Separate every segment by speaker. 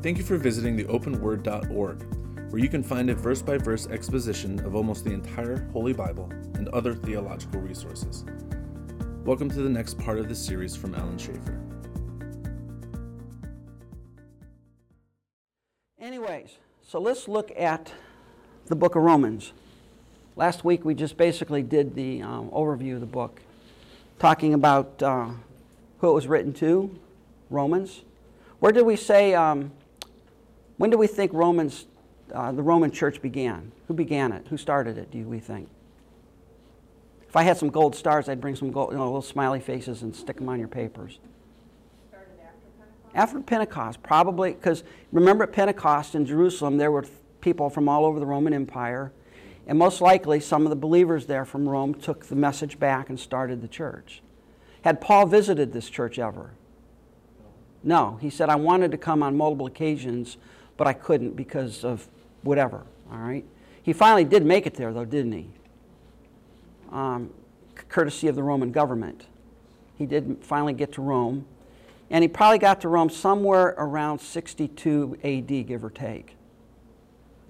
Speaker 1: Thank you for visiting the openword.org, where you can find a verse by verse exposition of almost the entire Holy Bible and other theological resources. Welcome to the next part of this series from Alan Schaefer.
Speaker 2: Anyways, so let's look at the book of Romans. Last week we just basically did the um, overview of the book, talking about uh, who it was written to, Romans. Where did we say, um, when do we think Romans, uh, the Roman church began? Who began it? Who started it, do we think? If I had some gold stars, I'd bring some gold, you know, little smiley faces and stick them on your papers. Started After Pentecost, probably, because remember at Pentecost in Jerusalem, there were people from all over the Roman Empire, and most likely some of the believers there from Rome took the message back and started the church. Had Paul visited this church ever? No. He said, I wanted to come on multiple occasions, but I couldn't because of whatever, all right? He finally did make it there, though, didn't he? Um, courtesy of the Roman government. He did finally get to Rome. And he probably got to Rome somewhere around 62 AD, give or take.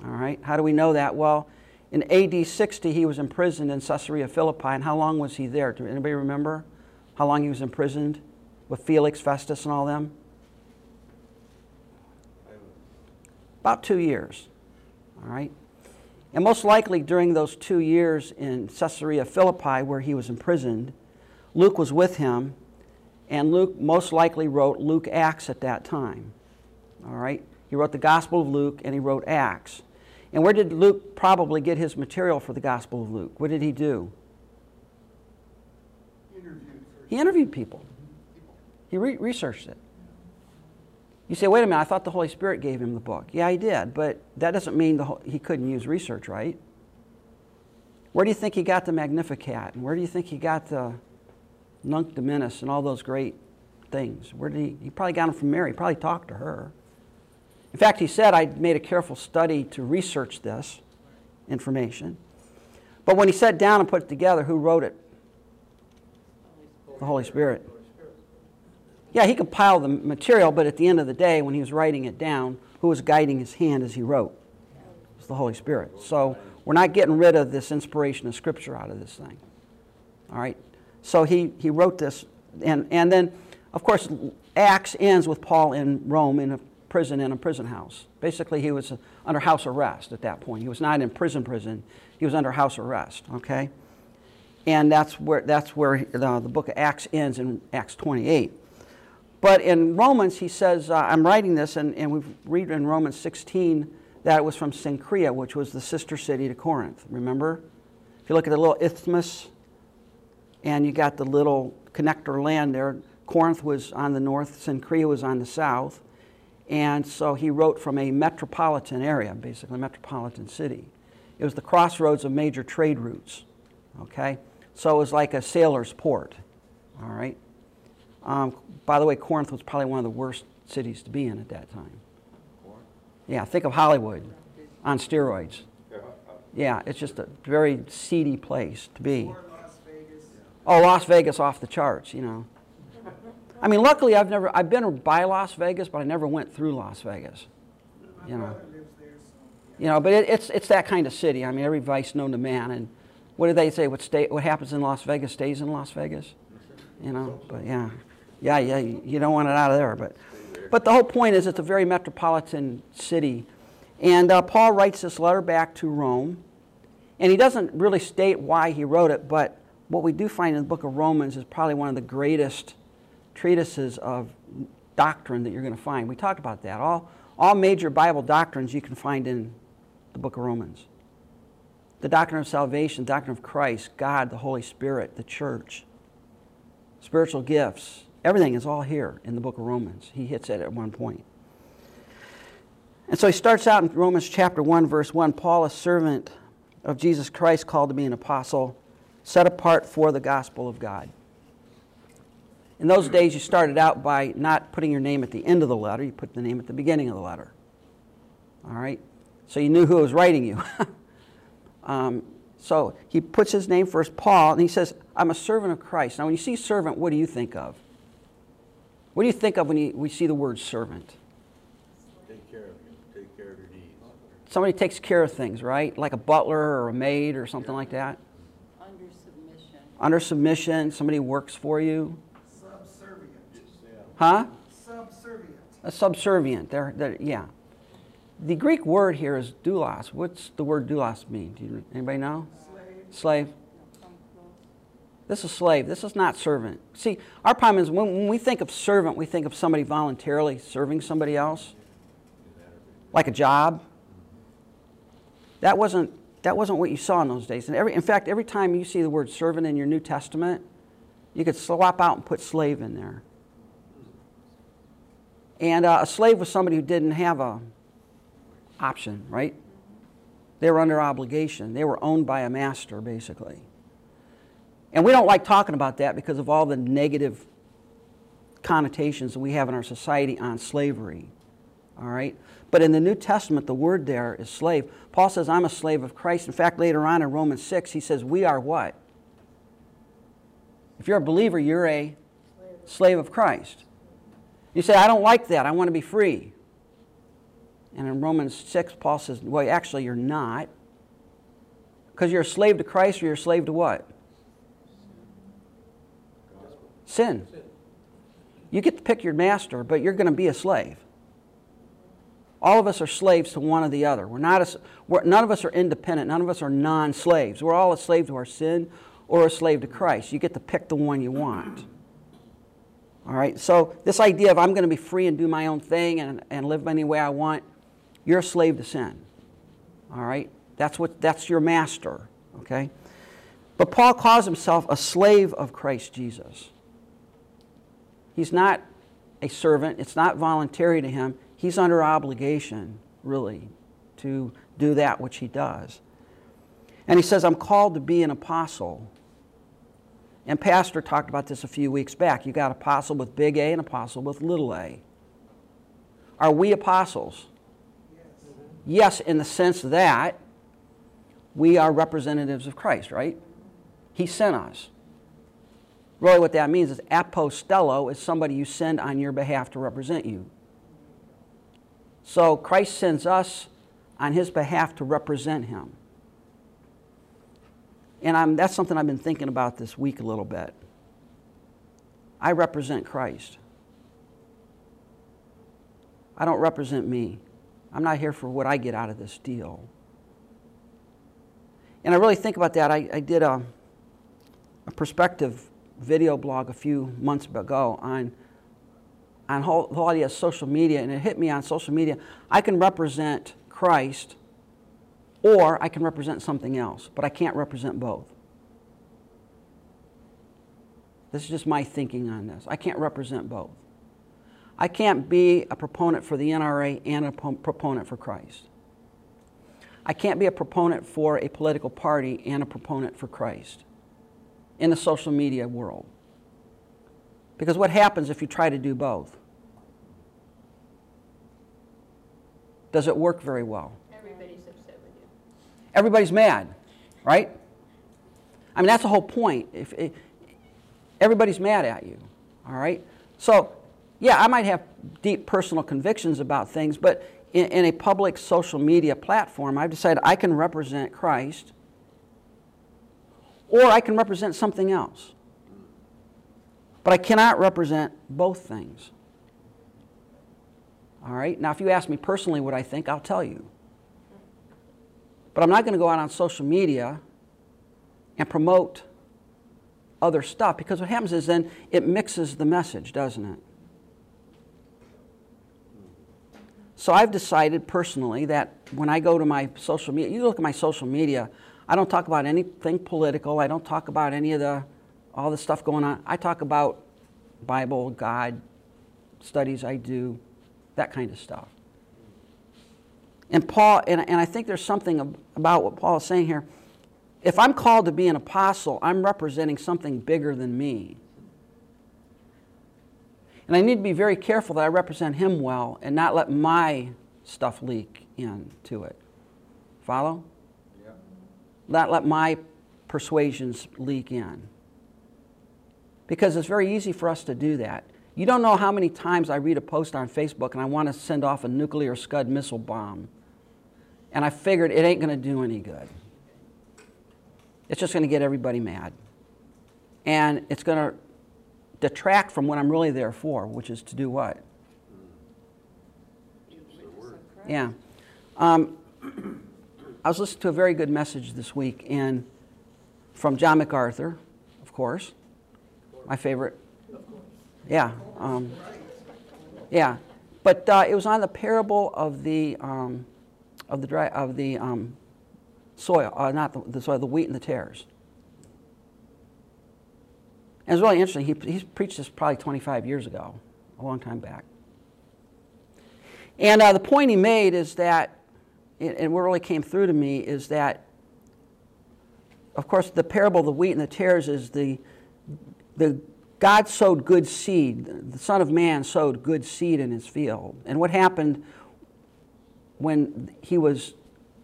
Speaker 2: All right, how do we know that? Well, in AD 60, he was imprisoned in Caesarea Philippi. And how long was he there? Do anybody remember how long he was imprisoned with Felix, Festus, and all them? About two years. All right. And most likely during those two years in Caesarea Philippi, where he was imprisoned, Luke was with him and Luke most likely wrote Luke Acts at that time. All right? He wrote the Gospel of Luke and he wrote Acts. And where did Luke probably get his material for the Gospel of Luke? What did he do?
Speaker 3: Interviewed
Speaker 2: He interviewed people, he re- researched it. You say, wait a minute, I thought the Holy Spirit gave him the book. Yeah, he did, but that doesn't mean the whole, he couldn't use research, right? Where do you think he got the Magnificat? And where do you think he got the Nunc Dimittis and all those great things. Where did he? He probably got them from Mary. Probably talked to her. In fact, he said, I made a careful study to research this information. But when he sat down and put it together, who wrote it? The Holy Spirit. Yeah, he compiled the material, but at the end of the day, when he was writing it down, who was guiding his hand as he wrote? It was the Holy Spirit. So we're not getting rid of this inspiration of Scripture out of this thing. All right? So he, he wrote this. And, and then, of course, Acts ends with Paul in Rome in a prison, in a prison house. Basically, he was under house arrest at that point. He was not in prison, prison. He was under house arrest, okay? And that's where, that's where the, the book of Acts ends in Acts 28. But in Romans, he says, uh, I'm writing this, and, and we read in Romans 16 that it was from Cenchrea, which was the sister city to Corinth. Remember? If you look at the little isthmus and you got the little connector land there. Corinth was on the north, Cenchrea was on the south. And so he wrote from a metropolitan area, basically a metropolitan city. It was the crossroads of major trade routes, okay? So it was like a sailor's port, all right? Um, by the way, Corinth was probably one of the worst cities to be in at that time. Yeah, think of Hollywood on steroids. Yeah, it's just a very seedy place to be. Oh, Las Vegas off the charts, you know. I mean, luckily I've never I've been by Las Vegas, but I never went through Las Vegas. You know. You know, but it, it's it's that kind of city. I mean, every vice known to man. And what do they say? What state? What happens in Las Vegas stays in Las Vegas. You know. But yeah, yeah, yeah. You don't want it out of there. But but the whole point is, it's a very metropolitan city. And uh, Paul writes this letter back to Rome, and he doesn't really state why he wrote it, but what we do find in the book of Romans is probably one of the greatest treatises of doctrine that you're going to find. We talked about that. All, all major Bible doctrines you can find in the book of Romans the doctrine of salvation, doctrine of Christ, God, the Holy Spirit, the church, spiritual gifts. Everything is all here in the book of Romans. He hits it at one point. And so he starts out in Romans chapter 1, verse 1 Paul, a servant of Jesus Christ, called to be an apostle set apart for the gospel of God. In those days, you started out by not putting your name at the end of the letter, you put the name at the beginning of the letter. All right? So you knew who was writing you. um, so he puts his name first, Paul, and he says, I'm a servant of Christ. Now, when you see servant, what do you think of? What do you think of when you, we see the word servant? Take care of you, take care of your needs. Somebody takes care of things, right? Like a butler or a maid or something like that.
Speaker 3: Under submission.
Speaker 2: Under submission, somebody works for you.
Speaker 4: Subservient.
Speaker 2: Huh?
Speaker 4: Subservient.
Speaker 2: A subservient. They're, they're, yeah. The Greek word here is doulos. What's the word doulos mean? Do you, anybody know?
Speaker 4: Slave.
Speaker 2: Slave. This is slave. This is not servant. See, our problem is when, when we think of servant, we think of somebody voluntarily serving somebody else, like a job. That wasn't, that wasn't what you saw in those days. And every, in fact, every time you see the word servant in your New Testament, you could swap out and put slave in there. And uh, a slave was somebody who didn't have a option, right? They were under obligation. They were owned by a master, basically. And we don't like talking about that because of all the negative connotations that we have in our society on slavery. All right? But in the New Testament, the word there is slave. Paul says, I'm a slave of Christ. In fact, later on in Romans 6, he says, We are what? If you're a believer, you're a slave of Christ. You say, I don't like that. I want to be free. And in Romans 6, Paul says, Well, actually, you're not. Because you're a slave to Christ or you're a slave to what? Sin. You get to pick your master, but you're going to be a slave. All of us are slaves to one or the other. We're not a, we're, none of us are independent. None of us are non slaves. We're all a slave to our sin or a slave to Christ. You get to pick the one you want. All right? So, this idea of I'm going to be free and do my own thing and, and live any way I want, you're a slave to sin. All right? That's, what, that's your master. Okay? But Paul calls himself a slave of Christ Jesus. He's not a servant, it's not voluntary to him. He's under obligation, really, to do that which he does. And he says, I'm called to be an apostle. And Pastor talked about this a few weeks back. You got apostle with big A and apostle with little a. Are we apostles?
Speaker 4: Yes.
Speaker 2: Yes, in the sense that we are representatives of Christ, right? He sent us. Really, what that means is apostello is somebody you send on your behalf to represent you. So Christ sends us on his behalf to represent him. And I'm, that's something I've been thinking about this week a little bit. I represent Christ. I don't represent me. I'm not here for what I get out of this deal. And I really think about that. I, I did a, a perspective video blog a few months ago on on whole, the whole idea of social media, and it hit me on social media. I can represent Christ, or I can represent something else, but I can't represent both. This is just my thinking on this. I can't represent both. I can't be a proponent for the NRA and a proponent for Christ. I can't be a proponent for a political party and a proponent for Christ in the social media world. Because what happens if you try to do both? Does it work very well?
Speaker 3: Everybody's upset with you.
Speaker 2: Everybody's mad, right? I mean, that's the whole point. If, if everybody's mad at you, all right? So, yeah, I might have deep personal convictions about things, but in, in a public social media platform, I've decided I can represent Christ or I can represent something else. But I cannot represent both things. All right? Now, if you ask me personally what I think, I'll tell you. But I'm not going to go out on social media and promote other stuff because what happens is then it mixes the message, doesn't it? So I've decided personally that when I go to my social media, you look at my social media, I don't talk about anything political. I don't talk about any of the all the stuff going on. I talk about Bible, God, studies I do, that kind of stuff. And Paul, and, and I think there's something about what Paul is saying here. If I'm called to be an apostle, I'm representing something bigger than me. And I need to be very careful that I represent him well and not let my stuff leak into it. Follow? Not let my persuasions leak in. Because it's very easy for us to do that. You don't know how many times I read a post on Facebook and I want to send off a nuclear Scud missile bomb. And I figured it ain't going to do any good. It's just going to get everybody mad. And it's going to detract from what I'm really there for, which is to do what? Yeah. Um, I was listening to a very good message this week and from John MacArthur, of course, my favorite. Yeah. Um, yeah. But uh, it was on the parable of the um, of the dry, of the um, soil, uh, not the, the soil, the wheat and the tares. And it's really interesting. He, he preached this probably 25 years ago, a long time back. And uh, the point he made is that, and what really came through to me is that, of course, the parable of the wheat and the tares is the, the God sowed good seed. The Son of Man sowed good seed in his field. And what happened when he was,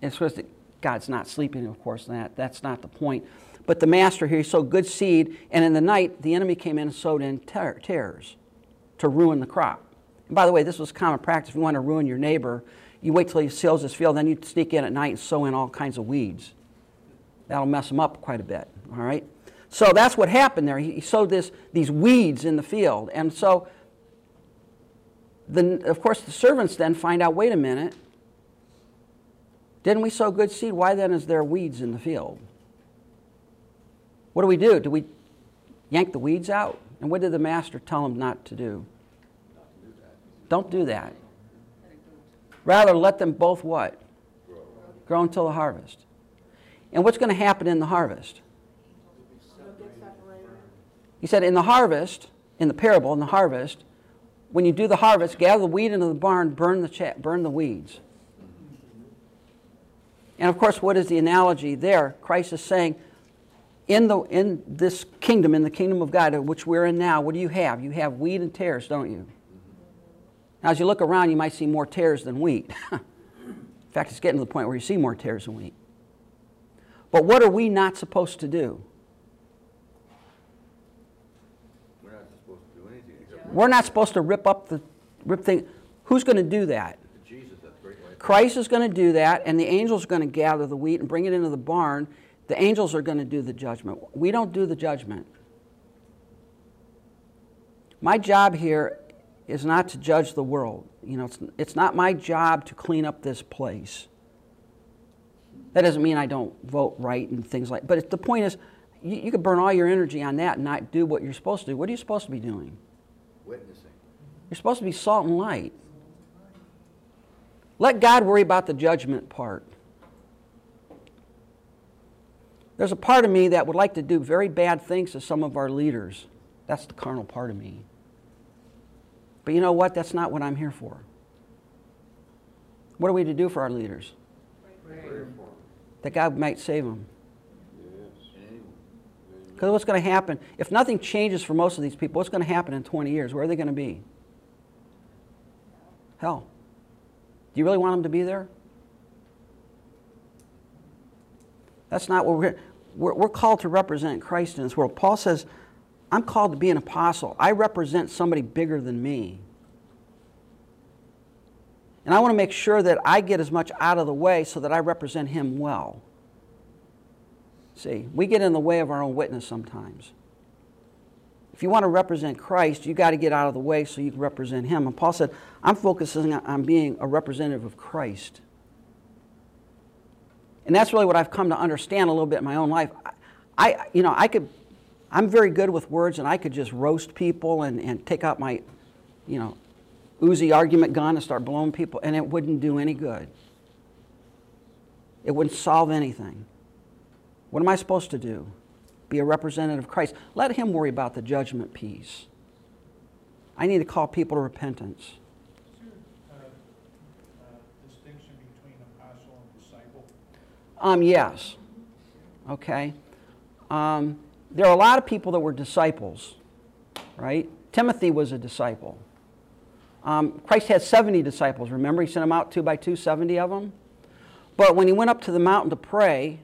Speaker 2: it's supposed God's not sleeping, of course, that, that's not the point. But the master here, he sowed good seed, and in the night, the enemy came in and sowed in tares to ruin the crop. And by the way, this was common practice. If you want to ruin your neighbor, you wait till he sows his field, then you sneak in at night and sow in all kinds of weeds. That'll mess him up quite a bit, all right? So that's what happened there. He sowed this, these weeds in the field. And so, the, of course, the servants then find out wait a minute, didn't we sow good seed? Why then is there weeds in the field? What do we do? Do we yank the weeds out? And what did the master tell them not to do? Don't do that. Rather, let them both what? Grow, Grow until the harvest. And what's going to happen in the harvest? He said, in the harvest, in the parable, in the harvest, when you do the harvest, gather the wheat into the barn, burn the, cha- burn the weeds. And of course, what is the analogy there? Christ is saying, in, the, in this kingdom, in the kingdom of God, which we're in now, what do you have? You have wheat and tares, don't you? Now, as you look around, you might see more tares than wheat. in fact, it's getting to the point where you see more tares than wheat. But what are we not supposed to do?
Speaker 5: We're not supposed to do anything
Speaker 2: We're not supposed to rip up the rip thing. Who's going to do that?
Speaker 5: Jesus, that's great.
Speaker 2: Christ is going to do that, and the angels are going to gather the wheat and bring it into the barn. The angels are going to do the judgment. We don't do the judgment. My job here is not to judge the world. You know, it's, it's not my job to clean up this place. That doesn't mean I don't vote right and things like. That. But the point is, you, you could burn all your energy on that and not do what you're supposed to do. What are you supposed to be doing?
Speaker 5: Witnessing.
Speaker 2: You're supposed to be salt and light. Let God worry about the judgment part. There's a part of me that would like to do very bad things to some of our leaders. That's the carnal part of me. But you know what? That's not what I'm here for. What are we to do for our leaders? That God might save them. Because what's going to happen, if nothing changes for most of these people, what's going to happen in 20 years? Where are they going to be? Hell. Do you really want them to be there? That's not what we're, we're, we're called to represent Christ in this world. Paul says, I'm called to be an apostle. I represent somebody bigger than me. And I want to make sure that I get as much out of the way so that I represent him well. See, we get in the way of our own witness sometimes. If you want to represent Christ, you got to get out of the way so you can represent him. And Paul said, I'm focusing on being a representative of Christ. And that's really what I've come to understand a little bit in my own life. I, you know, I could, I'm very good with words and I could just roast people and, and take out my, you know, Uzi argument gun and start blowing people, and it wouldn't do any good. It wouldn't solve anything. What am I supposed to do? Be a representative of Christ. Let Him worry about the judgment piece. I need to call people to repentance.
Speaker 6: Is there uh, uh, distinction between apostle and disciple?
Speaker 2: Um, yes. Okay. Um, there are a lot of people that were disciples, right? Timothy was a disciple. Um, Christ had 70 disciples, remember? He sent them out two by two, 70 of them. But when he went up to the mountain to pray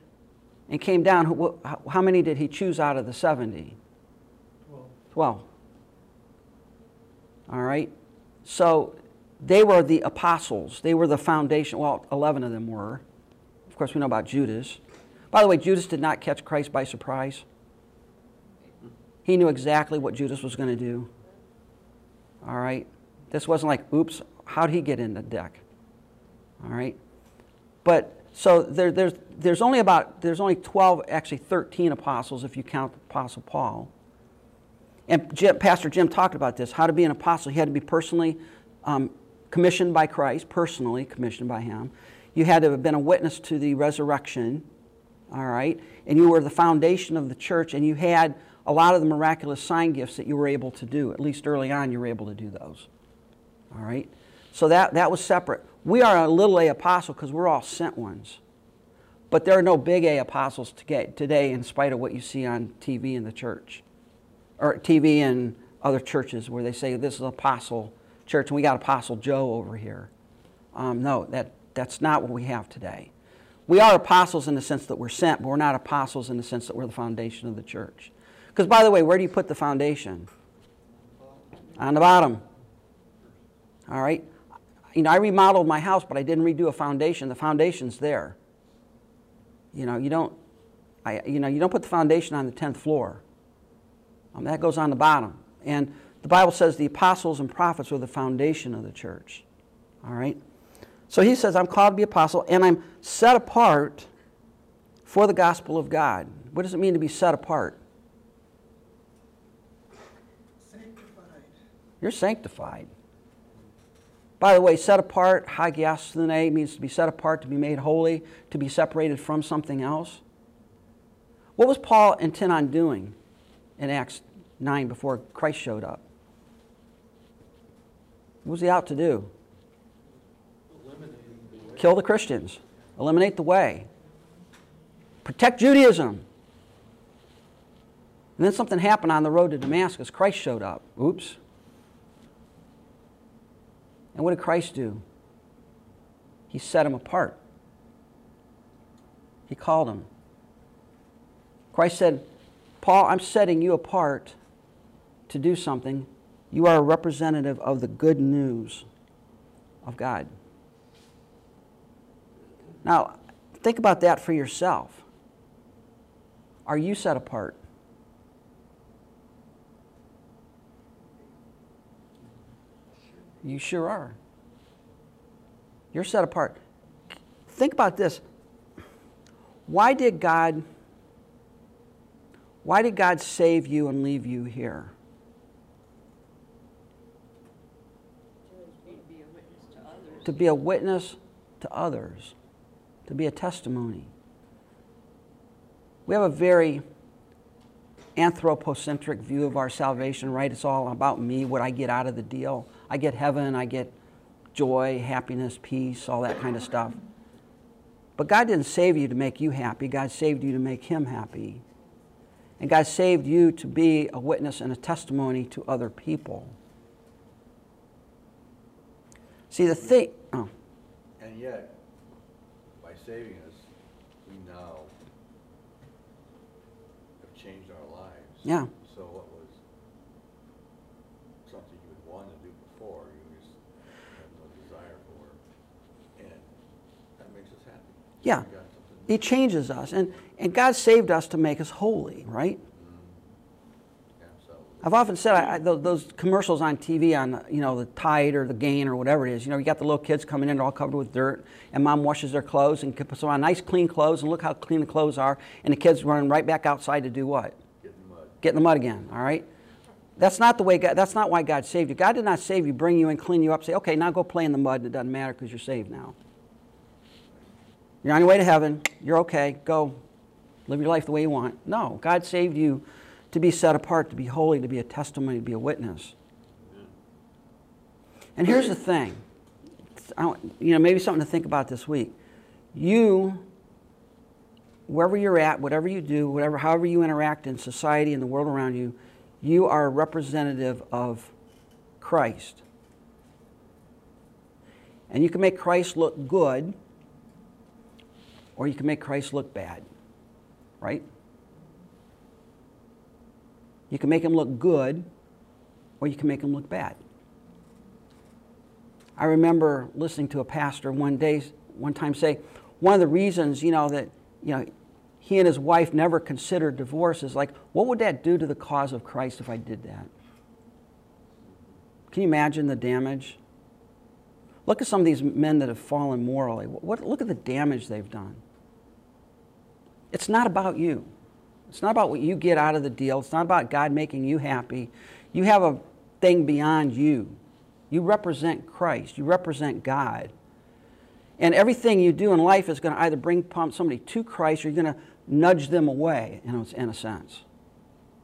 Speaker 2: and came down, how many did he choose out of the 70?
Speaker 6: Well,
Speaker 2: 12. All right? So they were the apostles. They were the foundation. Well, 11 of them were. Of course, we know about Judas. By the way, Judas did not catch Christ by surprise. He knew exactly what Judas was going to do. All right? This wasn't like, oops, how'd he get in the deck? All right? But so there, there's, there's only about, there's only 12, actually 13 apostles if you count Apostle Paul. And Jim, Pastor Jim talked about this how to be an apostle. He had to be personally um, commissioned by Christ, personally commissioned by Him. You had to have been a witness to the resurrection, all right? And you were the foundation of the church, and you had a lot of the miraculous sign gifts that you were able to do. At least early on, you were able to do those, all right? So that, that was separate. We are a little a apostle because we're all sent ones. But there are no big A apostles today, in spite of what you see on TV in the church or TV and other churches where they say this is apostle church and we got apostle joe over here um, no that, that's not what we have today we are apostles in the sense that we're sent but we're not apostles in the sense that we're the foundation of the church because by the way where do you put the foundation on the bottom all right you know i remodeled my house but i didn't redo a foundation the foundation's there you know you don't I, you know you don't put the foundation on the 10th floor um, that goes on the bottom. And the Bible says the apostles and prophets were the foundation of the church. All right? So he says, I'm called to be apostle and I'm set apart for the gospel of God. What does it mean to be set apart? You're sanctified. By the way, set apart, hagiasthene, means to be set apart, to be made holy, to be separated from something else. What was Paul intent on doing? in Acts 9 before Christ showed up. What was he out to do? Kill the Christians, eliminate the way, protect Judaism. And then something happened on the road to Damascus. Christ showed up. Oops. And what did Christ do? He set him apart. He called him. Christ said, Paul, I'm setting you apart to do something. You are a representative of the good news of God. Now, think about that for yourself. Are you set apart? You sure are. You're set apart. Think about this. Why did God why did God save you and leave you here?
Speaker 3: To be a witness to others.
Speaker 2: To be a testimony. We have a very anthropocentric view of our salvation, right? It's all about me, what I get out of the deal. I get heaven, I get joy, happiness, peace, all that kind of stuff. But God didn't save you to make you happy, God saved you to make Him happy. And God saved you to be a witness and a testimony to other people. See, the thing. Oh.
Speaker 5: And yet, by saving us, we now have changed our lives.
Speaker 2: Yeah.
Speaker 5: So what was something you would want to do before, you just have no desire for, and that makes us happy.
Speaker 2: Yeah. He changes us. And, and God saved us to make us holy, right? I've often said I, I, those, those commercials on TV on you know the Tide or the Gain or whatever it is. You know, you got the little kids coming in, they're all covered with dirt, and mom washes their clothes and puts them on nice clean clothes, and look how clean the clothes are, and the kids running right back outside to do what?
Speaker 5: Get in the mud.
Speaker 2: Get in the mud again. All right. That's not the way. God, that's not why God saved you. God did not save you, bring you in, clean you up, say, okay, now go play in the mud. It doesn't matter because you're saved now. You're on your way to heaven. You're okay. Go live your life the way you want. No, God saved you to be set apart, to be holy, to be a testimony, to be a witness. And here's the thing you know, maybe something to think about this week. You, wherever you're at, whatever you do, whatever, however you interact in society and the world around you, you are a representative of Christ. And you can make Christ look good, or you can make Christ look bad, right? You can make him look good, or you can make him look bad. I remember listening to a pastor one day, one time say, one of the reasons, you know, that, you know, he and his wife never considered divorce is like, what would that do to the cause of Christ if I did that? Can you imagine the damage? Look at some of these men that have fallen morally. What, look at the damage they've done. It's not about you. It's not about what you get out of the deal. It's not about God making you happy. You have a thing beyond you. You represent Christ. You represent God. And everything you do in life is going to either bring somebody to Christ or you're going to nudge them away, in a, in a sense.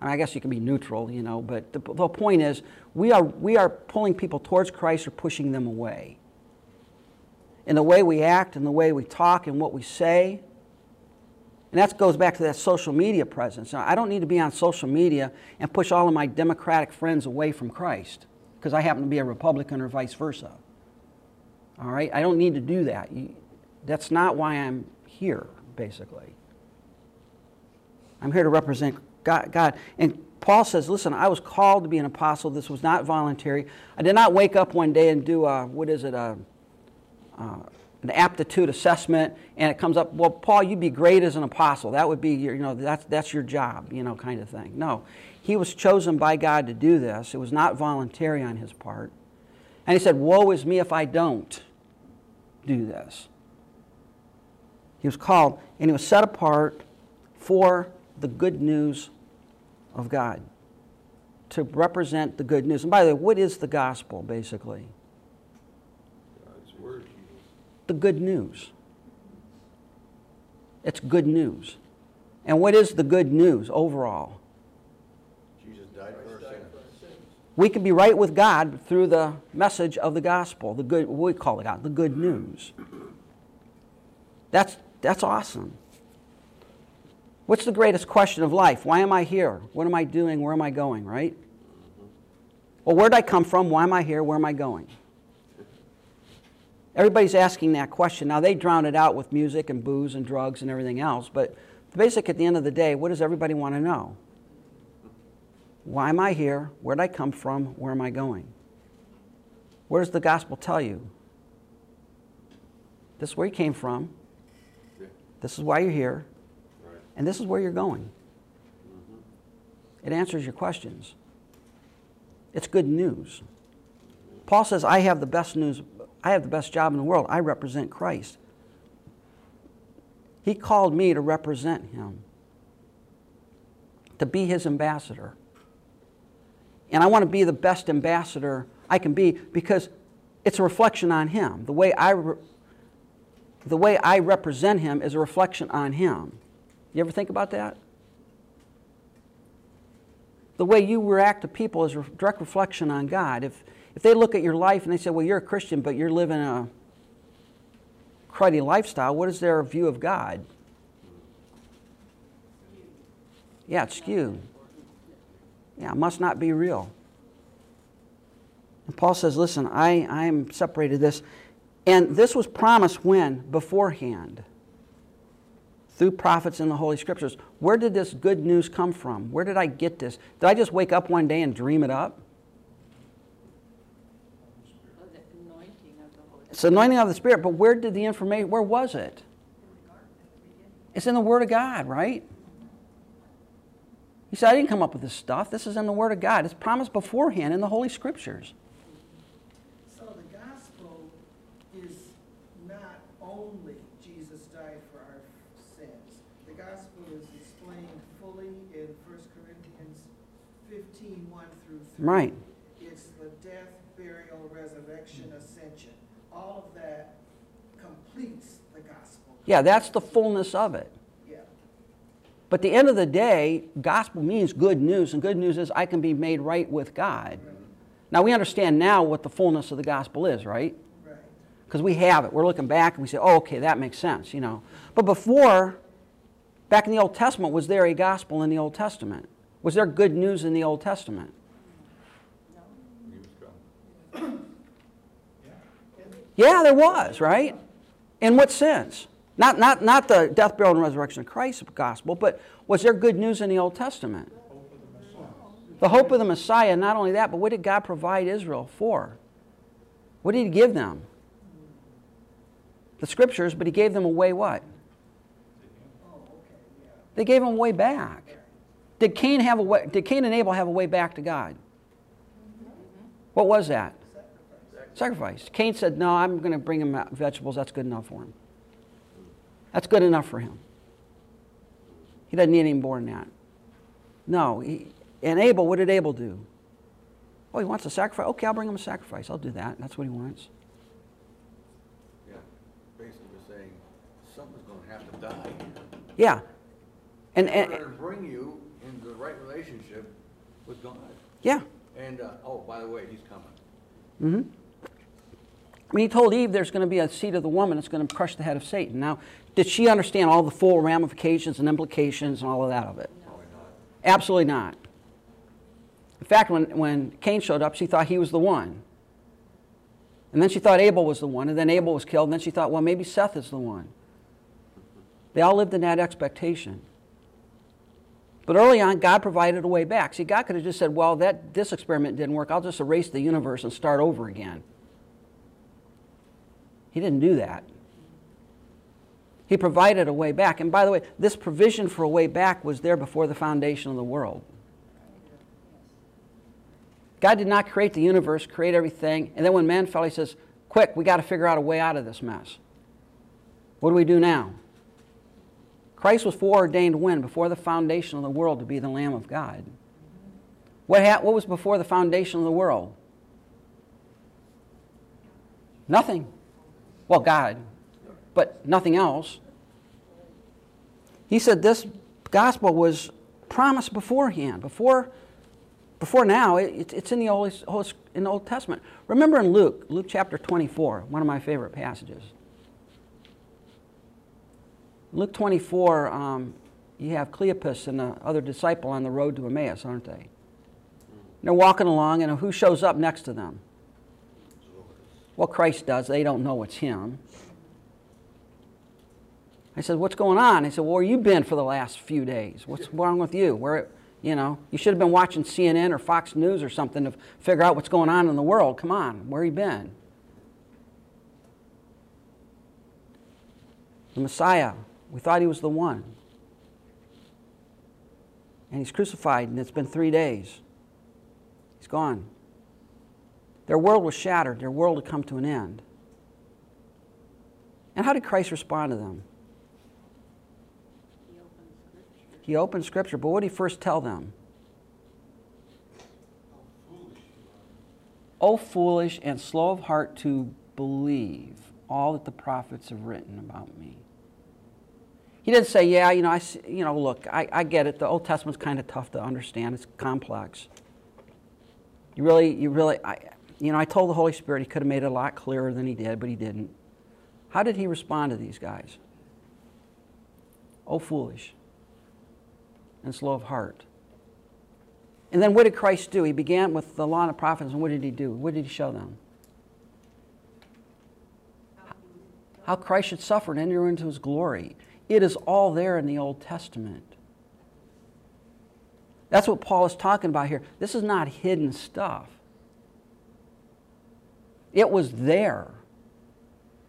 Speaker 2: I, mean, I guess you can be neutral, you know, but the, the point is we are, we are pulling people towards Christ or pushing them away. In the way we act, in the way we talk, and what we say. And that goes back to that social media presence. Now, I don't need to be on social media and push all of my Democratic friends away from Christ because I happen to be a Republican or vice versa. All right? I don't need to do that. That's not why I'm here, basically. I'm here to represent God, God. And Paul says, listen, I was called to be an apostle. This was not voluntary. I did not wake up one day and do a, what is it, a, uh, an aptitude assessment, and it comes up, well, Paul, you'd be great as an apostle. That would be your, you know, that's, that's your job, you know, kind of thing. No, he was chosen by God to do this. It was not voluntary on his part. And he said, woe is me if I don't do this. He was called, and he was set apart for the good news of God, to represent the good news. And by the way, what is the gospel, basically?
Speaker 5: God's word.
Speaker 2: The good news. It's good news. And what is the good news overall?
Speaker 5: Jesus died for our sins.
Speaker 2: We can be right with God through the message of the gospel, the good, we call it God, the good news. That's, that's awesome. What's the greatest question of life? Why am I here? What am I doing? Where am I going, right? Well, where did I come from? Why am I here? Where am I going? Everybody's asking that question. Now, they drown it out with music and booze and drugs and everything else, but the basic at the end of the day, what does everybody want to know? Why am I here? Where did I come from? Where am I going? Where does the gospel tell you? This is where you came from. This is why you're here.
Speaker 5: Right.
Speaker 2: And this is where you're going. Mm-hmm. It answers your questions. It's good news. Paul says, I have the best news, I have the best job in the world. I represent Christ. He called me to represent him, to be his ambassador. And I want to be the best ambassador I can be because it's a reflection on him. The way I, re- the way I represent him is a reflection on him. You ever think about that? The way you react to people is a direct reflection on God. If, if they look at your life and they say, well, you're a Christian, but you're living a cruddy lifestyle, what is their view of God? Yeah, it's skewed. Yeah, it must not be real. And Paul says, listen, I, I'm separated this. And this was promised when? Beforehand. Through prophets in the Holy Scriptures. Where did this good news come from? Where did I get this? Did I just wake up one day and dream it up?
Speaker 3: Oh, the anointing of the Holy
Speaker 2: It's anointing of the Spirit, but where did the information, where was it? It's in the Word of God, right? He said, I didn't come up with this stuff. This is in the Word of God. It's promised beforehand in the Holy Scriptures.
Speaker 4: So the gospel is not only Jesus died for our sins. The gospel is explained fully in 1 Corinthians 15, 1 through 3.
Speaker 2: Right.
Speaker 4: It's the death, burial, resurrection, ascension. All of that completes the gospel.
Speaker 2: Yeah, that's the fullness of it.
Speaker 4: Yeah.
Speaker 2: But at the end of the day, gospel means good news, and good news is I can be made right with God. Now, we understand now what the fullness of the gospel is, right?
Speaker 4: Right.
Speaker 2: Because we have it. We're looking back and we say, oh, okay, that makes sense, you know. But before, back in the Old Testament, was there a gospel in the Old Testament? Was there good news in the Old Testament?
Speaker 5: Coming.
Speaker 2: Yeah, there was, right? In what sense? Not, not, not the death, burial, and resurrection of Christ's gospel, but was there good news in the Old Testament? The hope of the Messiah, not only that, but what did God provide Israel for? What did He give them? the scriptures, but he gave them away what? They gave them a way back. Did Cain have a way, did Cain and Abel have a way back to God? What was that? Sacrifice. Cain said, No, I'm going to bring him vegetables. That's good enough for him. That's good enough for him. He doesn't need any more than that. No. He, and Abel, what did Abel do? Oh, he wants a sacrifice? Okay, I'll bring him a sacrifice. I'll do that. That's what he wants.
Speaker 5: Yeah, basically we're saying, someone's gonna have to die.
Speaker 2: Yeah. And,
Speaker 5: In
Speaker 2: and
Speaker 5: order to bring you into the right relationship with God.
Speaker 2: yeah.
Speaker 5: And, uh, oh, by the way, he's coming.
Speaker 2: Mm-hmm. I mean, he told Eve there's going to be a seed of the woman that's going to crush the head of Satan. Now, did she understand all the full ramifications and implications and all of that of it?
Speaker 5: Probably not.
Speaker 2: Absolutely not. In fact, when, when Cain showed up, she thought he was the one. And then she thought Abel was the one, and then Abel was killed, and then she thought, well, maybe Seth is the one. They all lived in that expectation. But early on, God provided a way back. See, God could have just said, well, that, this experiment didn't work. I'll just erase the universe and start over again. He didn't do that. He provided a way back. And by the way, this provision for a way back was there before the foundation of the world. God did not create the universe, create everything, and then when man fell, he says, Quick, we got to figure out a way out of this mess. What do we do now? Christ was foreordained when? Before the foundation of the world to be the Lamb of God. What, ha- what was before the foundation of the world? Nothing. Well, God, but nothing else. He said this gospel was promised beforehand, before, before now. It, it's in the Old, in the Old Testament. Remember in Luke, Luke chapter 24, one of my favorite passages. Luke 24, um, you have Cleopas and the other disciple on the road to Emmaus, aren't they? They're walking along, and who shows up next to them? Well, Christ does. They don't know it's him. I said, "What's going on?" He said, "Well, where you been for the last few days? What's wrong with you? Where, you know, you should have been watching CNN or Fox News or something to figure out what's going on in the world. Come on, where you been?" The Messiah. We thought he was the one. And he's crucified, and it's been three days. He's gone. Their world was shattered. Their world had come to an end. And how did Christ respond to them?
Speaker 3: He opened scripture.
Speaker 2: He opened Scripture, but what did he first tell them? O foolish and slow of heart to believe all that the prophets have written about me. He didn't say, yeah, you know, I, you know, look, I, I get it. The Old Testament's kind of tough to understand. It's complex. You really, you really, I, you know, I told the Holy Spirit he could have made it a lot clearer than he did, but he didn't. How did he respond to these guys? Oh, foolish and slow of heart. And then what did Christ do? He began with the law and the prophets, and what did he do? What did he show them? How Christ should suffer and enter into his glory. It is all there in the Old Testament. That's what Paul is talking about here. This is not hidden stuff. It was there.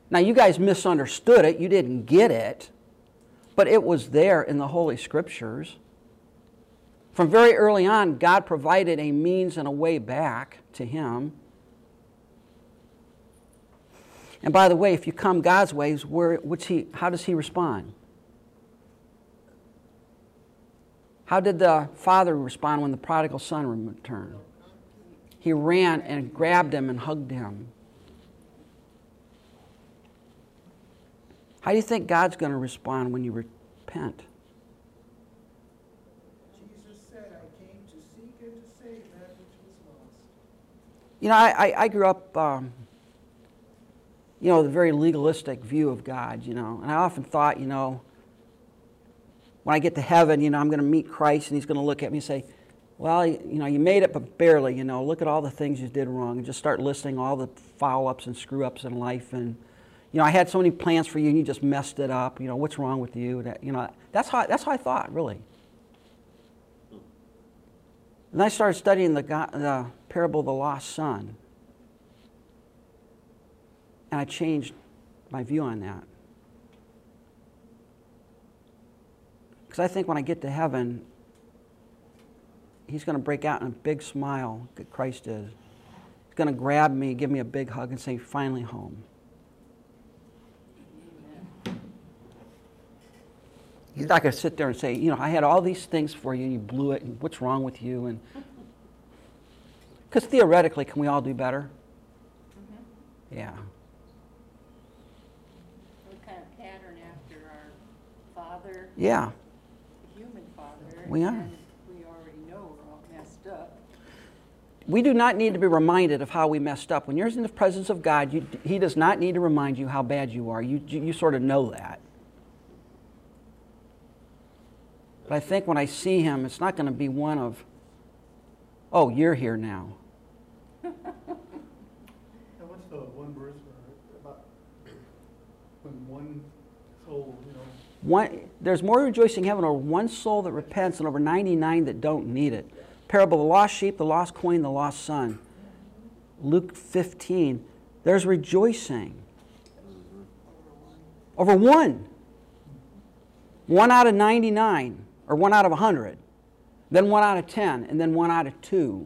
Speaker 2: Now, you guys misunderstood it, you didn't get it, but it was there in the Holy Scriptures. From very early on, God provided a means and a way back to Him. And by the way, if you come God's ways, where, what's he, how does He respond? How did the father respond when the prodigal son returned? He ran and grabbed him and hugged him. How do you think God's going to respond when you repent?
Speaker 4: Jesus said, I came to seek and to save that which was lost.
Speaker 2: You know, I, I, I grew up, um, you know, the very legalistic view of God, you know, and I often thought, you know, when I get to heaven, you know, I'm going to meet Christ and he's going to look at me and say, well, you know, you made it, but barely, you know, look at all the things you did wrong and just start listing all the foul ups and screw ups in life. And, you know, I had so many plans for you and you just messed it up. You know, what's wrong with you? That, you know, that's how, that's how I thought, really. And I started studying the, God, the parable of the lost son. And I changed my view on that. Because I think when I get to heaven, he's going to break out in a big smile, that Christ is. He's going to grab me, give me a big hug, and say, finally home. He's not going to sit there and say, you know, I had all these things for you, and you blew it, and what's wrong with you? And because theoretically, can we all do better? Mm-hmm. Yeah.
Speaker 3: We kind of pattern after our father,
Speaker 2: Yeah.
Speaker 3: human father.
Speaker 2: We are.
Speaker 3: And we already know we're all messed up.
Speaker 2: We do not need to be reminded of how we messed up. When you're in the presence of God, you, He does not need to remind you how bad you are. You, you, you sort of know that. But I think when I see Him, it's not going to be one of, oh, you're here now.
Speaker 7: And what's the one verse about when one soul, you know,
Speaker 2: One, there's more rejoicing in heaven over one soul that repents than over 99 that don't need it. Parable of the lost sheep, the lost coin, the lost son. Luke 15, there's rejoicing over one. One out of 99, or one out of 100, then one out of 10, and then one out of 2.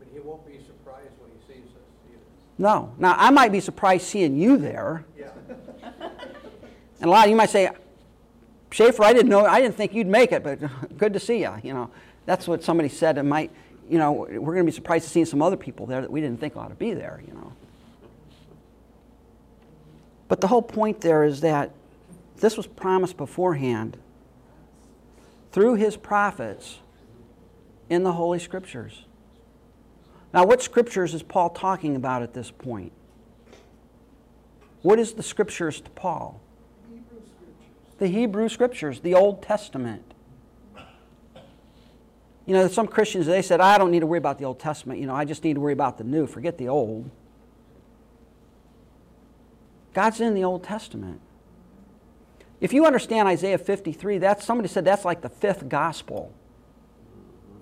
Speaker 5: But he won't be surprised when he sees us either.
Speaker 2: No. Now, I might be surprised seeing you there.
Speaker 5: Yeah.
Speaker 2: And a lot of you might say, Schaefer, I didn't know, I didn't think you'd make it, but good to see you. You know, that's what somebody said. It might, you know, we're going to be surprised to see some other people there that we didn't think ought to be there. You know. But the whole point there is that this was promised beforehand through his prophets in the Holy Scriptures. Now, what scriptures is Paul talking about at this point? What is the scriptures to Paul?
Speaker 4: Hebrew scriptures.
Speaker 2: the Hebrew Scriptures, the Old Testament. You know, some Christians, they said, I don't need to worry about the Old Testament. You know, I just need to worry about the new. Forget the old. God's in the Old Testament. If you understand Isaiah 53, that's somebody said that's like the fifth gospel.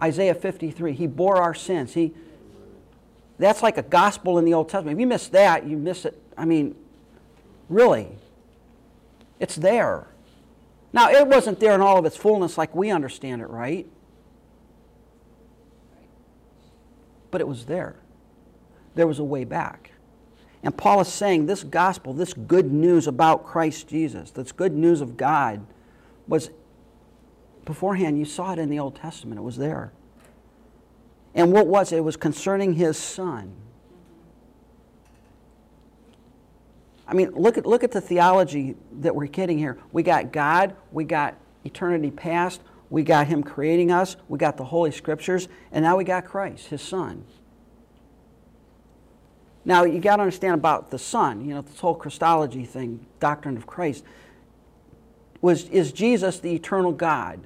Speaker 2: Isaiah 53. He bore our sins. He that's like a gospel in the Old Testament. If you miss that, you miss it. I mean, really. It's there. Now, it wasn't there in all of its fullness like we understand it, right? But it was there. There was a way back. And Paul is saying this gospel, this good news about Christ Jesus, this good news of God, was beforehand, you saw it in the Old Testament. It was there. And what was it? It was concerning his son. I mean, look at, look at the theology that we're getting here. We got God, we got eternity past, we got Him creating us, we got the Holy Scriptures, and now we got Christ, His Son. Now, you got to understand about the Son, you know, this whole Christology thing, doctrine of Christ. Was, is Jesus the eternal God?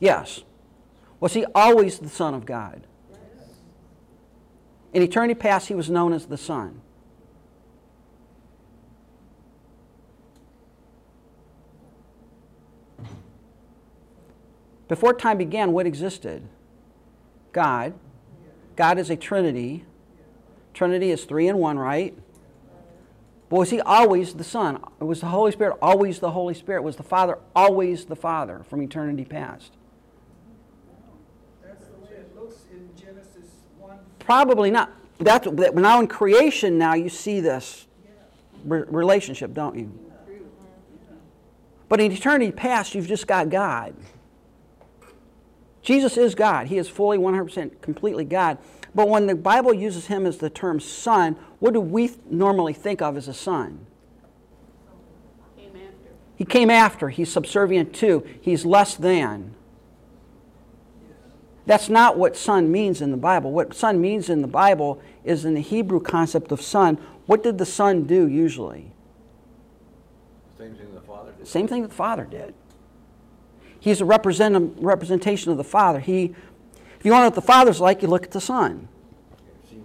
Speaker 2: Yes. Was He always the Son of God? In eternity past, He was known as the Son. Before time began, what existed? God. God is a Trinity. Trinity is three in one, right? But was he always the Son? Was the Holy Spirit always the Holy Spirit? Was the Father always the Father from eternity past?
Speaker 4: That's the way it looks in Genesis one.
Speaker 2: Probably not. That's, but now in creation, now you see this re- relationship, don't you? But in eternity past, you've just got God. Jesus is God. He is fully 100% completely God. But when the Bible uses him as the term son, what do we th- normally think of as a son? He came after. He's subservient to. He's less than. That's not what son means in the Bible. What son means in the Bible is in the Hebrew concept of son. What did the son do usually?
Speaker 5: Same thing the father did.
Speaker 2: Same thing that the Father did. He's a represent, representation of the Father. He, if you want to know what the Father's like, you look at the Son.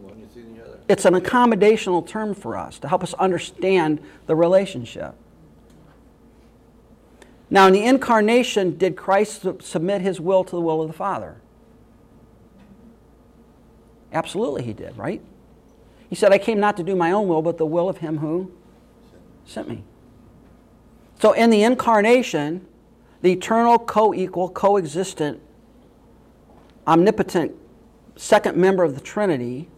Speaker 5: One, you've the other.
Speaker 2: It's an accommodational term for us to help us understand the relationship. Now, in the incarnation, did Christ submit his will to the will of the Father? Absolutely, he did, right? He said, I came not to do my own will, but the will of him who sent me. So in the incarnation, the eternal, co equal, coexistent, omnipotent second member of the Trinity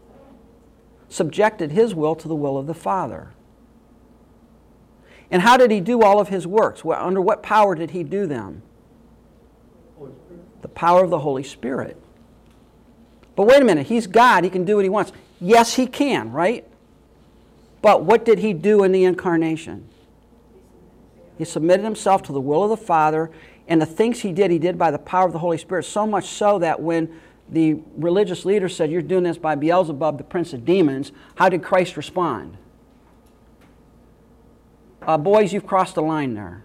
Speaker 2: subjected his will to the will of the Father. And how did he do all of his works? Well, under what power did he do them? The power of the Holy Spirit. But wait a minute, he's God, he can do what he wants. Yes, he can, right? But what did he do in the incarnation? He submitted himself to the will of the Father, and the things he did, he did by the power of the Holy Spirit, so much so that when the religious leader said, You're doing this by Beelzebub, the prince of demons, how did Christ respond? Uh, boys, you've crossed the line there.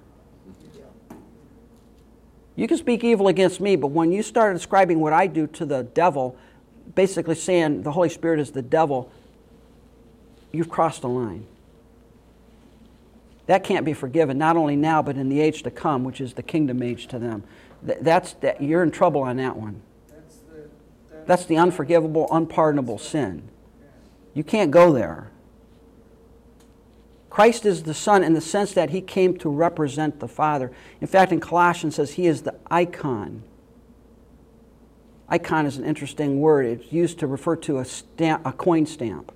Speaker 2: You can speak evil against me, but when you start ascribing what I do to the devil, basically saying the Holy Spirit is the devil, you've crossed the line. That can't be forgiven, not only now, but in the age to come, which is the kingdom age to them. Th- That's, that, you're in trouble on that one.
Speaker 4: That's the.
Speaker 2: That's the unforgivable, unpardonable sin. You can't go there. Christ is the Son in the sense that he came to represent the Father. In fact, in Colossians says he is the icon. Icon is an interesting word. It's used to refer to a, stamp, a coin stamp.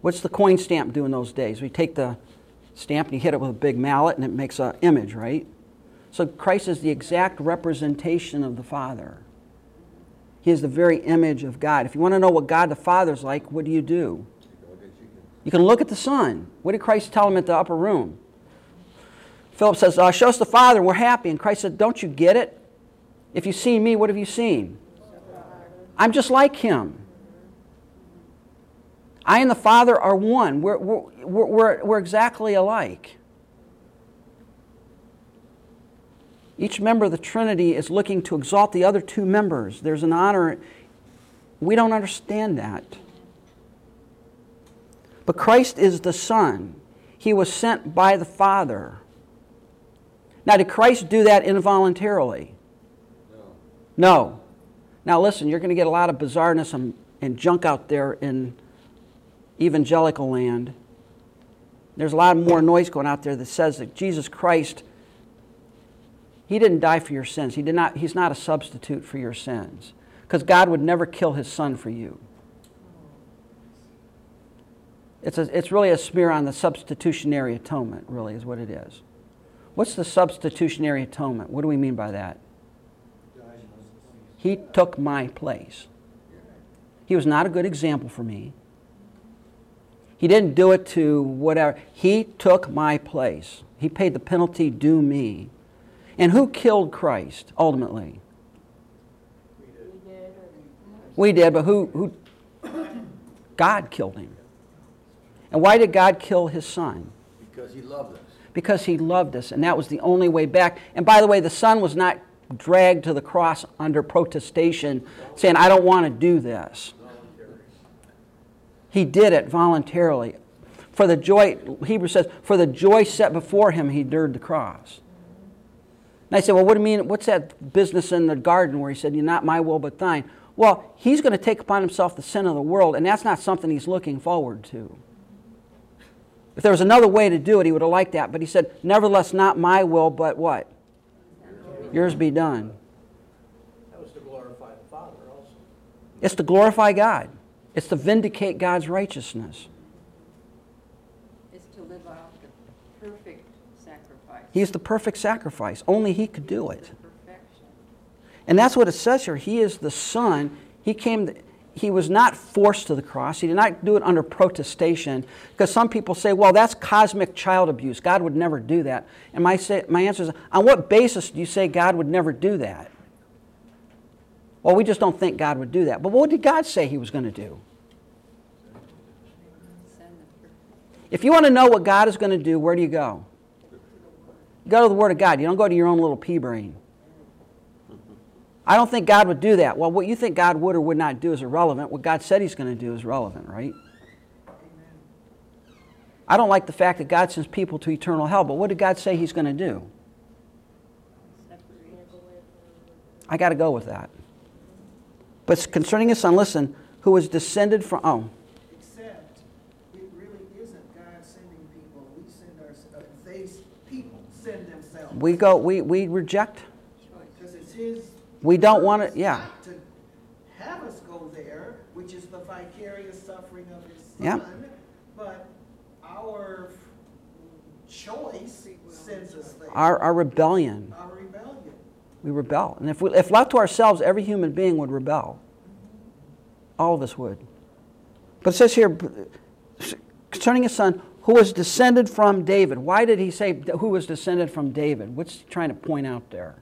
Speaker 2: What's the coin stamp do in those days? We take the stamp and you hit it with a big mallet and it makes an image, right? So Christ is the exact representation of the Father. He is the very image of God. If you want to know what God the Father is like, what do you do? You can look at the Son. What did Christ tell him at the upper room? Philip says, uh, Show us the Father, and we're happy. And Christ said, Don't you get it? If you've seen me, what have you seen? I'm just like him. I and the Father are one. We're, we're, we're, we're, we're exactly alike. Each member of the Trinity is looking to exalt the other two members. There's an honor. We don't understand that. But Christ is the Son. He was sent by the Father. Now, did Christ do that involuntarily? No. Now, listen, you're going to get a lot of bizarreness and, and junk out there in evangelical land. There's a lot more noise going out there that says that Jesus Christ, He didn't die for your sins. He did not, he's not a substitute for your sins. Because God would never kill His Son for you. It's, a, it's really a smear on the substitutionary atonement, really, is what it is. What's the substitutionary atonement? What do we mean by that? He took my place. He was not a good example for me. He didn't do it to whatever. He took my place. He paid the penalty due me. And who killed Christ ultimately? We did, we did but who, who? God killed him. And why did God kill his son?
Speaker 5: Because he loved us.
Speaker 2: Because he loved us, and that was the only way back. And by the way, the son was not dragged to the cross under protestation saying, I don't want to do this. He did it voluntarily. For the joy, Hebrews says, for the joy set before him, he endured the cross. And I said, well, what do you mean? What's that business in the garden where he said, not my will but thine? Well, he's going to take upon himself the sin of the world, and that's not something he's looking forward to. If there was another way to do it, he would have liked that. But he said, nevertheless, not my will, but what? Yours be done.
Speaker 8: That was to glorify the Father also.
Speaker 2: It's to glorify God. It's to vindicate God's righteousness.
Speaker 3: Is to live out the perfect sacrifice.
Speaker 2: He's the perfect sacrifice. Only He could do it. And that's what it says here. He is the Son. He came. He was not forced to the cross. He did not do it under protestation. Because some people say, well, that's cosmic child abuse. God would never do that. And my, say, my answer is, on what basis do you say God would never do that? Well, we just don't think God would do that. But what did God say He was going to do? If you want to know what God is going to do, where do you go? You go to the Word of God. You don't go to your own little pea brain. I don't think God would do that. Well, what you think God would or would not do is irrelevant. What God said He's going to do is relevant, right? I don't like the fact that God sends people to eternal hell, but what did God say He's going to do? I got to go with that. But concerning his son, listen, who was descended from. Oh. Except it really isn't God sending people. We send ourselves. Uh, we go. We we reject.
Speaker 4: Because it's his
Speaker 2: we don't wanna- yeah.
Speaker 4: To have us go there, which is the vicarious suffering of his
Speaker 2: Yep.
Speaker 4: son. But our choice sends us there.
Speaker 2: our, our rebellion.
Speaker 4: Our rebellion.
Speaker 2: We rebel. And if, we, if left to ourselves, every human being would rebel. All of us would. But it says here, concerning his son, who was descended from David. Why did he say who was descended from David? What's he trying to point out there?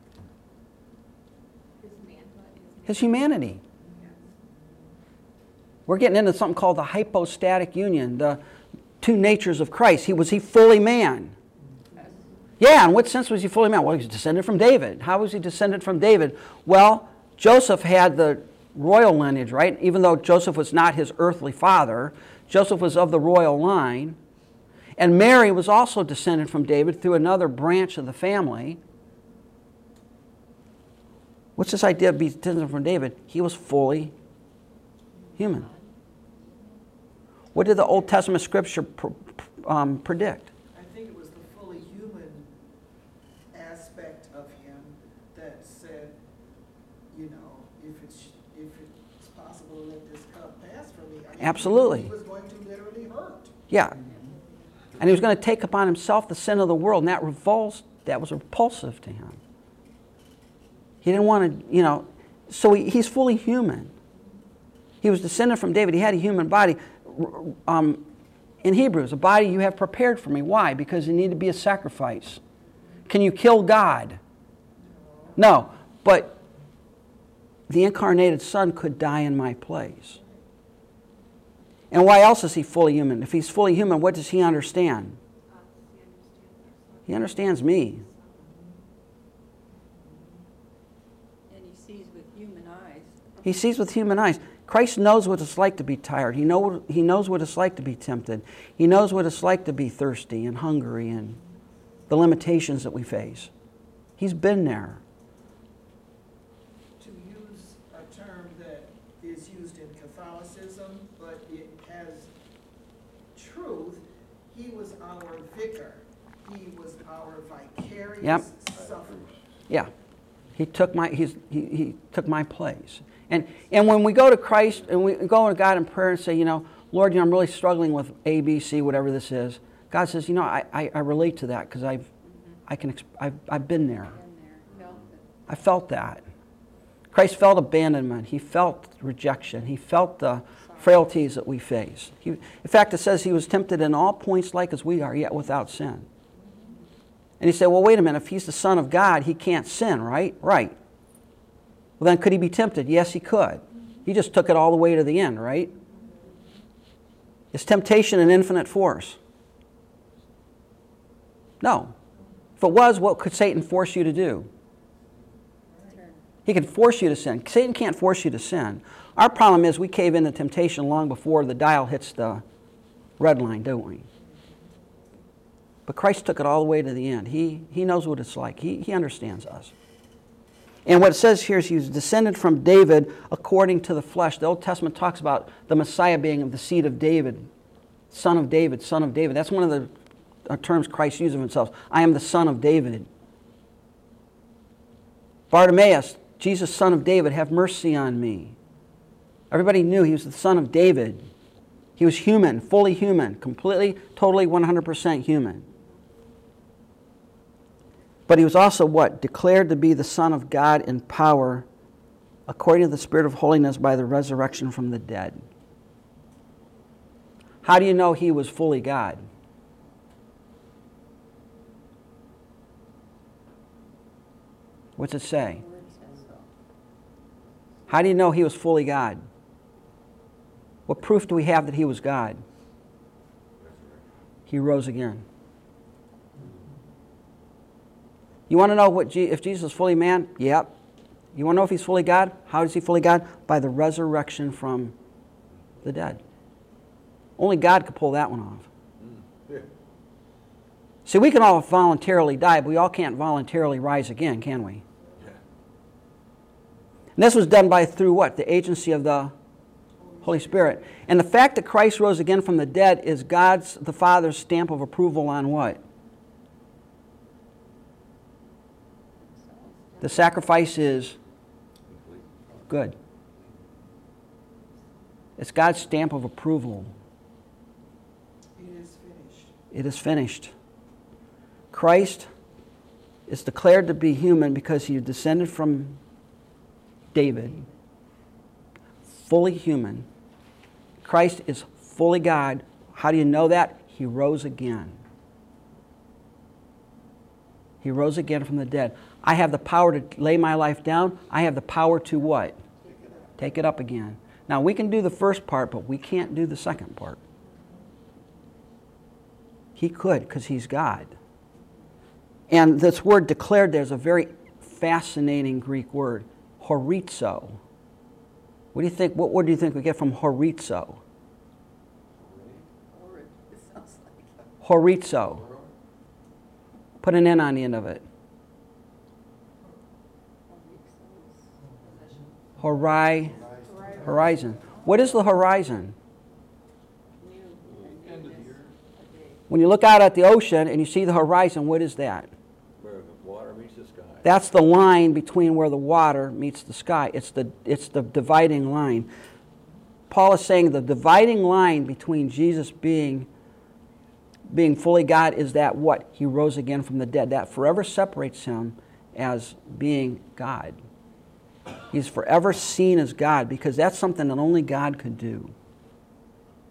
Speaker 3: His
Speaker 2: humanity. We're getting into something called the hypostatic union, the two natures of Christ. He was he fully man. Yeah, in what sense was he fully man? Well, he descended from David. How was he descended from David? Well, Joseph had the royal lineage, right? Even though Joseph was not his earthly father, Joseph was of the royal line. And Mary was also descended from David through another branch of the family. What's this idea of being descended from David? He was fully human. What did the Old Testament scripture pr- um, predict?
Speaker 4: I think it was the fully human aspect of him that said, you know, if it's, if it's possible to let this cup pass from me. I mean,
Speaker 2: Absolutely.
Speaker 4: He was going to literally hurt.
Speaker 2: Yeah. And he was going to take upon himself the sin of the world, and that revulsed, that was repulsive to him. He didn't want to, you know, so he, he's fully human. He was descended from David. He had a human body. Um, in Hebrews, a body you have prepared for me. Why? Because it needed to be a sacrifice. Can you kill God? No. But the incarnated Son could die in my place. And why else is he fully human? If he's fully human, what does he understand?
Speaker 3: He understands
Speaker 2: me.
Speaker 3: And he sees with human eyes.
Speaker 2: He sees with human eyes. Christ knows what it's like to be tired. He, know, he knows what it's like to be tempted. He knows what it's like to be thirsty and hungry and the limitations that we face. He's been there.
Speaker 4: To use a term that is used in Catholicism, but it has truth, he was our vicar. He was our vicarious
Speaker 2: Yep.
Speaker 4: sufferer.
Speaker 2: Yeah. He took my, he's, he, he took my place. And, and when we go to Christ and we go to God in prayer and say, you know, Lord, you know, I'm really struggling with A, B, C, whatever this is, God says, you know, I, I, I relate to that because I've, I can, I've, I've been there. I felt that. Christ felt abandonment. He felt rejection. He felt the frailties that we face. He, in fact, it says he was tempted in all points like as we are, yet without sin. And he said, well, wait a minute. If he's the Son of God, he can't sin, right? Right. Well, then could he be tempted? Yes, he could. He just took it all the way to the end, right? Is temptation an infinite force? No. If it was, what could Satan force you to do? He can force you to sin. Satan can't force you to sin. Our problem is we cave into temptation long before the dial hits the red line, don't we? But Christ took it all the way to the end. He, he knows what it's like, he, he understands us. And what it says here is he was descended from David according to the flesh. The Old Testament talks about the Messiah being of the seed of David, son of David, son of David. That's one of the uh, terms Christ used of himself. I am the son of David. Bartimaeus, Jesus, son of David, have mercy on me. Everybody knew he was the son of David. He was human, fully human, completely, totally, 100% human. But he was also what? Declared to be the Son of God in power, according to the Spirit of holiness by the resurrection from the dead. How do you know he was fully God? What's it say? How do you know he was fully God? What proof do we have that he was God? He rose again. You want to know what Je- if Jesus is fully man? Yep. You want to know if he's fully God? How is he fully God? By the resurrection from the dead. Only God could pull that one off.
Speaker 5: Yeah.
Speaker 2: See, we can all voluntarily die, but we all can't voluntarily rise again, can we?
Speaker 5: Yeah.
Speaker 2: And this was done by through what? The agency of the Holy Spirit. And the fact that Christ rose again from the dead is God's, the Father's stamp of approval on what? The sacrifice is good. It's God's stamp of approval.
Speaker 4: It is finished.
Speaker 2: It is finished. Christ is declared to be human because he descended from David, fully human. Christ is fully God. How do you know that? He rose again. He rose again from the dead. I have the power to lay my life down. I have the power to what? Take it up again. Now, we can do the first part, but we can't do the second part. He could because he's God. And this word declared there is a very fascinating Greek word, horizo. What do you think? What word do you think we get from horizo?
Speaker 3: Horrid, sounds like.
Speaker 2: Horizo. Put an N on the end of it. Hori, horizon. What is the horizon? When you look out at the ocean and you see the horizon, what is that?
Speaker 5: Where the water meets the sky.
Speaker 2: That's the line between where the water meets the sky. It's the, it's the dividing line. Paul is saying the dividing line between Jesus being, being fully God is that what? He rose again from the dead. That forever separates him as being God. He's forever seen as God because that's something that only God could do.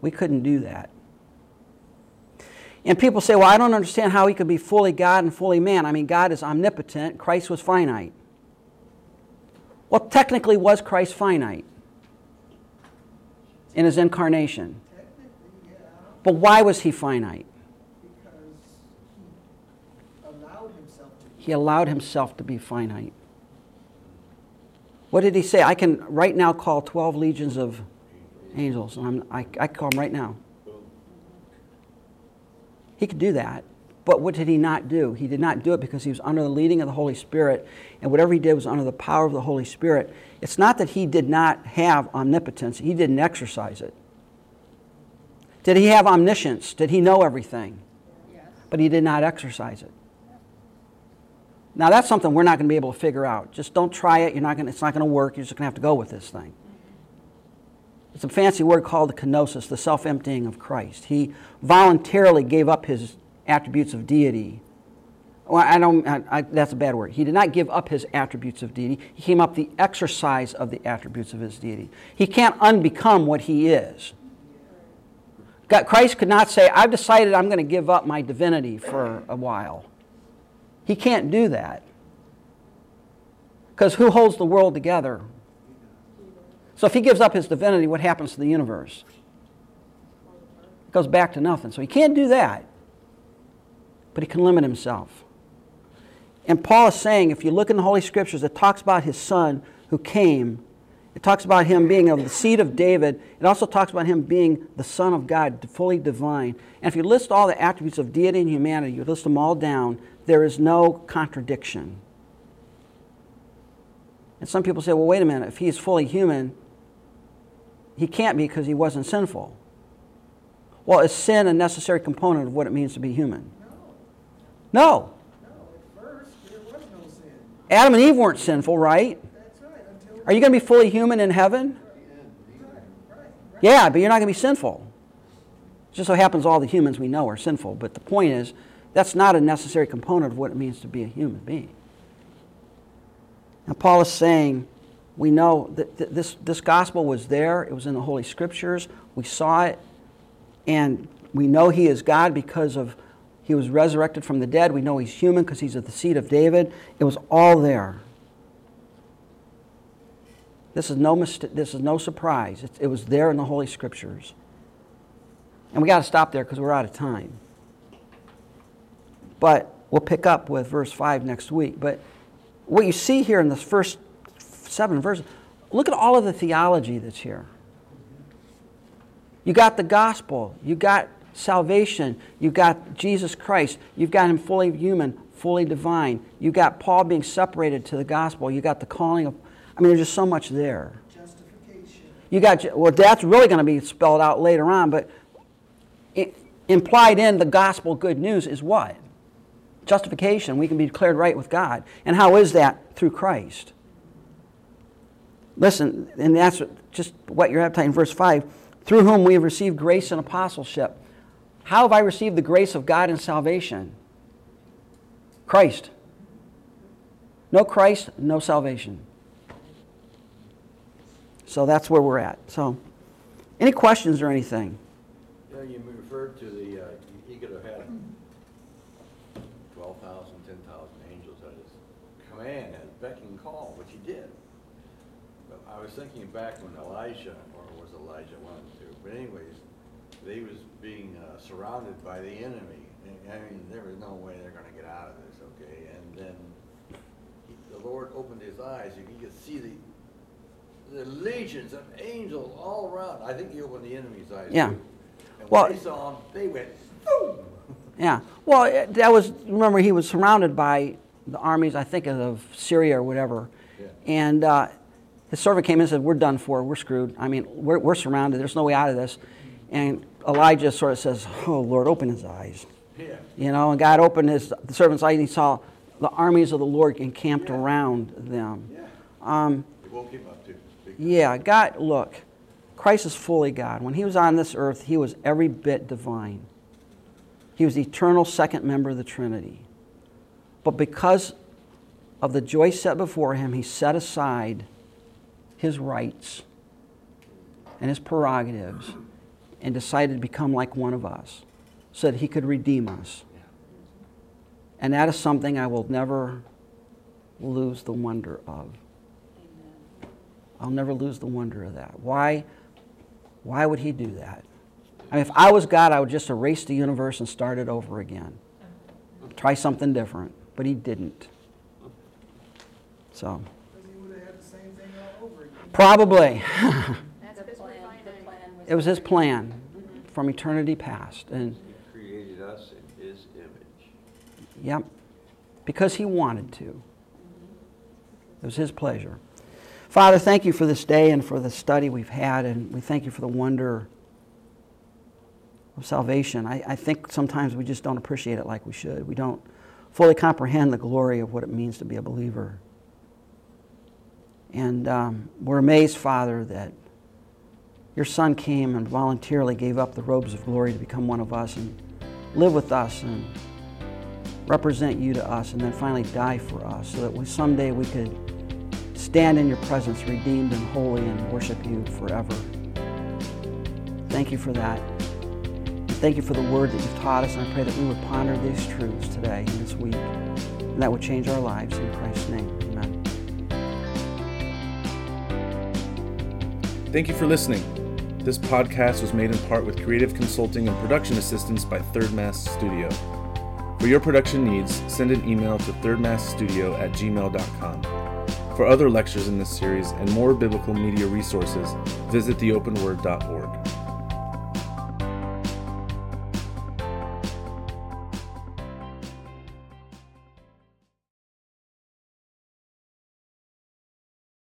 Speaker 2: We couldn't do that. And people say, well, I don't understand how he could be fully God and fully man. I mean, God is omnipotent, Christ was finite. Well, technically, was Christ finite in his incarnation? But why was he finite?
Speaker 4: because he allowed himself to be.
Speaker 2: He allowed himself to be finite. What did he say? I can right now call 12 legions of angels. And I'm, I, I call them right now. He could do that. But what did he not do? He did not do it because he was under the leading of the Holy Spirit, and whatever he did was under the power of the Holy Spirit. It's not that he did not have omnipotence, he didn't exercise it. Did he have omniscience? Did he know everything?
Speaker 3: Yes.
Speaker 2: But he did not exercise it. Now that's something we're not going to be able to figure out. Just don't try it. You're not going it's not going to work. You're just going to have to go with this thing. It's a fancy word called the kenosis, the self-emptying of Christ. He voluntarily gave up his attributes of deity. Well, I don't. I, I, that's a bad word. He did not give up his attributes of deity. He came up the exercise of the attributes of his deity. He can't unbecome what he is. God, Christ could not say, "I've decided I'm going to give up my divinity for a while." He can't do that. Because who holds the world together? So if he gives up his divinity, what happens to the universe? It goes back to nothing. So he can't do that. But he can limit himself. And Paul is saying, if you look in the Holy Scriptures, it talks about his son who came. It talks about him being of the seed of David. It also talks about him being the Son of God, fully divine. And if you list all the attributes of deity and humanity, you list them all down, there is no contradiction. And some people say, well, wait a minute, if he's fully human, he can't be because he wasn't sinful. Well, is sin a necessary component of what it means to be human?
Speaker 4: No,
Speaker 2: No.
Speaker 4: no, first, there was no sin.
Speaker 2: Adam and Eve weren't sinful, right?
Speaker 4: That's right, until.
Speaker 2: Are you going to be fully human in heaven?
Speaker 4: Right, right.
Speaker 2: Yeah, but you're not going to be sinful. It just so happens all the humans we know are sinful. But the point is, that's not a necessary component of what it means to be a human being. Now, Paul is saying, we know that th- this, this gospel was there, it was in the Holy Scriptures, we saw it, and we know he is God because of he was resurrected from the dead. We know he's human because he's of the seed of David. It was all there. This is no, mist- this is no surprise. It, it was there in the Holy Scriptures. And we got to stop there because we're out of time. But we'll pick up with verse 5 next week. But what you see here in the first seven verses, look at all of the theology that's here. You got the gospel, you got salvation, you got Jesus Christ, you've got him fully human, fully divine. You got Paul being separated to the gospel, you got the calling of, I mean, there's just so much there.
Speaker 4: Justification.
Speaker 2: You got, well, that's really going to be spelled out later on, but it, implied in the gospel good news is what? Justification, we can be declared right with God. And how is that? Through Christ. Listen, and that's just what your appetite in verse 5 through whom we have received grace and apostleship. How have I received the grace of God and salvation? Christ. No Christ, no salvation. So that's where we're at. So, any questions or anything?
Speaker 5: Know, you referred to the, uh, he- he could have had twelve thousand, ten thousand angels at his command, at his beck and call, which he did. But I was thinking back when Elijah, or was Elijah one of the two, but anyways, they was being uh, surrounded by the enemy. And, I mean, there was no way they're gonna get out of this, okay? And then he- the Lord opened his eyes, and he could see the, the legions of angels all around. I think he opened the enemy's eyes.
Speaker 2: Yeah.
Speaker 5: too. And
Speaker 2: Well-
Speaker 5: when they saw him, they went, boom!
Speaker 2: Yeah. Well, that was, remember, he was surrounded by the armies, I think, of Syria or whatever.
Speaker 5: Yeah.
Speaker 2: And uh, his servant came in and said, We're done for. We're screwed. I mean, we're, we're surrounded. There's no way out of this. And Elijah sort of says, Oh, Lord, open his eyes.
Speaker 5: Yeah.
Speaker 2: You know, and God opened his the servant's eyes and he saw the armies of the Lord encamped
Speaker 5: Yeah.
Speaker 2: around them.
Speaker 5: Yeah.
Speaker 2: Um,
Speaker 5: It woke him up time.
Speaker 2: yeah, God, look, Christ is fully God. When he was on this earth, he was every bit divine. He was the eternal second member of the Trinity. But because of the joy set before him, he set aside his rights and his prerogatives and decided to become like one of us so that he could redeem us. And that is something I will never lose the wonder of. I'll never lose the wonder of that. Why? Why would he do that? I mean, if I was God, I would just erase the universe and start it over again. Try something different. But he didn't. So,
Speaker 4: Because he would have had the same thing all over again.
Speaker 2: probably.
Speaker 3: That's the plan, the plan was.
Speaker 2: it was his plan from eternity past. And,
Speaker 5: He created us in his image.
Speaker 2: yep, because he wanted to. It was his pleasure. Father, thank you for this day and for the study we've had, and we thank you for the wonder of salvation. I, I think sometimes we just don't appreciate it like we should. We don't fully comprehend the glory of what it means to be a believer. And um, we're amazed, Father, that your Son came and voluntarily gave up the robes of glory to become one of us and live with us and represent you to us and then finally die for us so that we, someday we could stand in your presence redeemed and holy and worship you forever. Thank you for that. Thank you for the word that you've taught us, and I pray that we would ponder these truths today and this week, and that would change our lives. In Christ's name, amen.
Speaker 1: Thank you for listening. This podcast was made in part with creative consulting and production assistance by Third Mass Studio. For your production needs, send an email to thirdmassstudio at gmail.com. For other lectures in this series and more biblical media resources, visit theopenword.org.